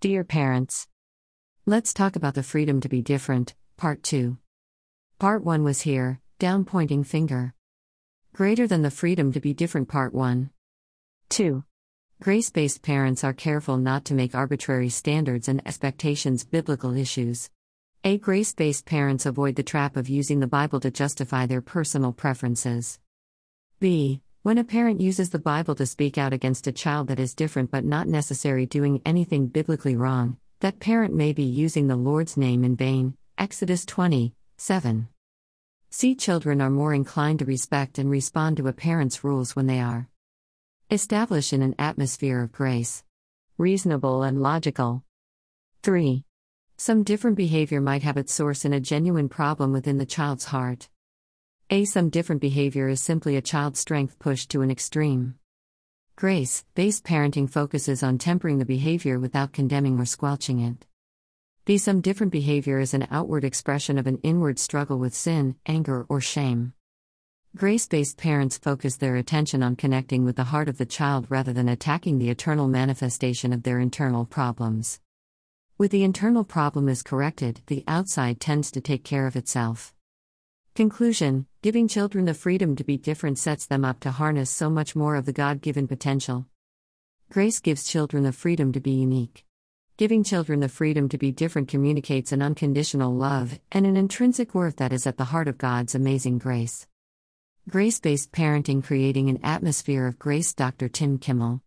Dear parents, let's talk about the freedom to be different, part 2. Part 1 was here, down pointing finger. Greater than the freedom to be different, part 1. 2. Grace based parents are careful not to make arbitrary standards and expectations biblical issues. A grace based parents avoid the trap of using the Bible to justify their personal preferences. B. When a parent uses the Bible to speak out against a child that is different but not necessarily doing anything biblically wrong, that parent may be using the Lord's name in vain. Exodus 20, 7. See, children are more inclined to respect and respond to a parent's rules when they are Establish in an atmosphere of grace. Reasonable and logical. 3. Some different behavior might have its source in a genuine problem within the child's heart. A. Some different behavior is simply a child's strength pushed to an extreme. Grace based parenting focuses on tempering the behavior without condemning or squelching it. B. Some different behavior is an outward expression of an inward struggle with sin, anger, or shame. Grace based parents focus their attention on connecting with the heart of the child rather than attacking the eternal manifestation of their internal problems. With the internal problem is corrected, the outside tends to take care of itself. Conclusion Giving children the freedom to be different sets them up to harness so much more of the God given potential. Grace gives children the freedom to be unique. Giving children the freedom to be different communicates an unconditional love and an intrinsic worth that is at the heart of God's amazing grace. Grace based parenting creating an atmosphere of grace. Dr. Tim Kimmel.